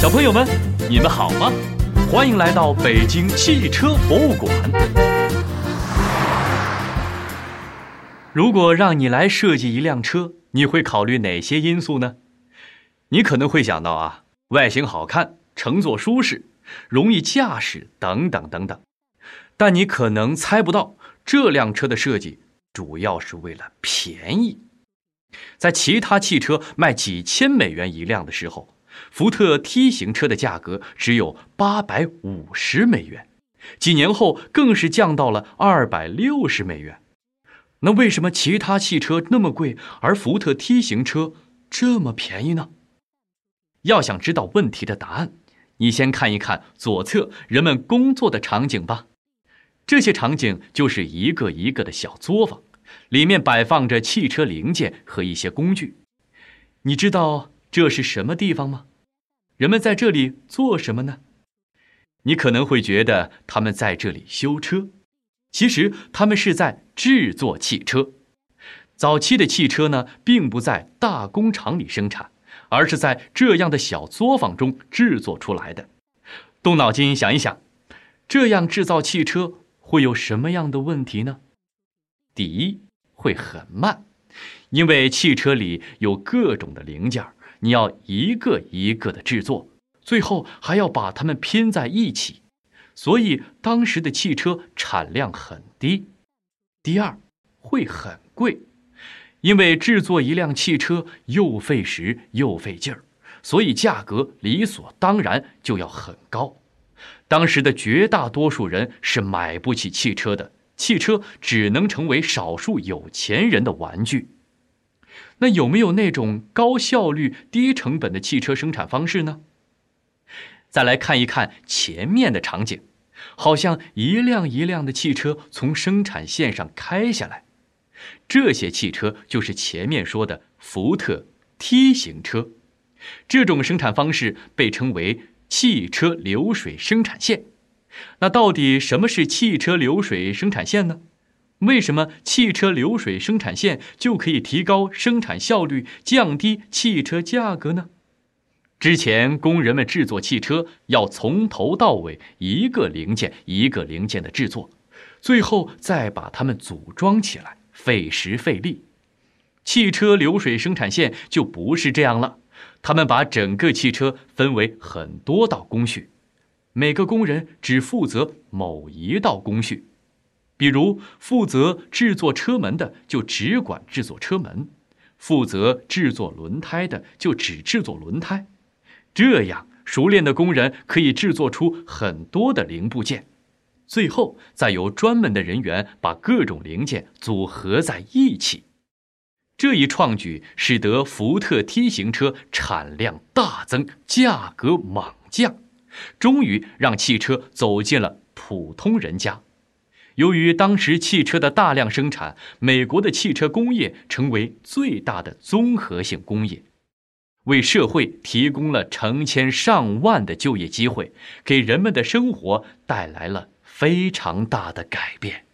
小朋友们，你们好吗？欢迎来到北京汽车博物馆。如果让你来设计一辆车，你会考虑哪些因素呢？你可能会想到啊，外形好看、乘坐舒适、容易驾驶等等等等。但你可能猜不到，这辆车的设计主要是为了便宜。在其他汽车卖几千美元一辆的时候，福特 T 型车的价格只有八百五十美元，几年后更是降到了二百六十美元。那为什么其他汽车那么贵，而福特 T 型车这么便宜呢？要想知道问题的答案，你先看一看左侧人们工作的场景吧。这些场景就是一个一个的小作坊。里面摆放着汽车零件和一些工具，你知道这是什么地方吗？人们在这里做什么呢？你可能会觉得他们在这里修车，其实他们是在制作汽车。早期的汽车呢，并不在大工厂里生产，而是在这样的小作坊中制作出来的。动脑筋想一想，这样制造汽车会有什么样的问题呢？第一，会很慢，因为汽车里有各种的零件，你要一个一个的制作，最后还要把它们拼在一起，所以当时的汽车产量很低。第二，会很贵，因为制作一辆汽车又费时又费劲儿，所以价格理所当然就要很高。当时的绝大多数人是买不起汽车的。汽车只能成为少数有钱人的玩具。那有没有那种高效率、低成本的汽车生产方式呢？再来看一看前面的场景，好像一辆一辆的汽车从生产线上开下来。这些汽车就是前面说的福特 T 型车。这种生产方式被称为汽车流水生产线。那到底什么是汽车流水生产线呢？为什么汽车流水生产线就可以提高生产效率、降低汽车价格呢？之前工人们制作汽车要从头到尾一个零件一个零件的制作，最后再把它们组装起来，费时费力。汽车流水生产线就不是这样了，他们把整个汽车分为很多道工序。每个工人只负责某一道工序，比如负责制作车门的就只管制作车门，负责制作轮胎的就只制作轮胎。这样熟练的工人可以制作出很多的零部件，最后再由专门的人员把各种零件组合在一起。这一创举使得福特 T 型车产量大增，价格猛降。终于让汽车走进了普通人家。由于当时汽车的大量生产，美国的汽车工业成为最大的综合性工业，为社会提供了成千上万的就业机会，给人们的生活带来了非常大的改变。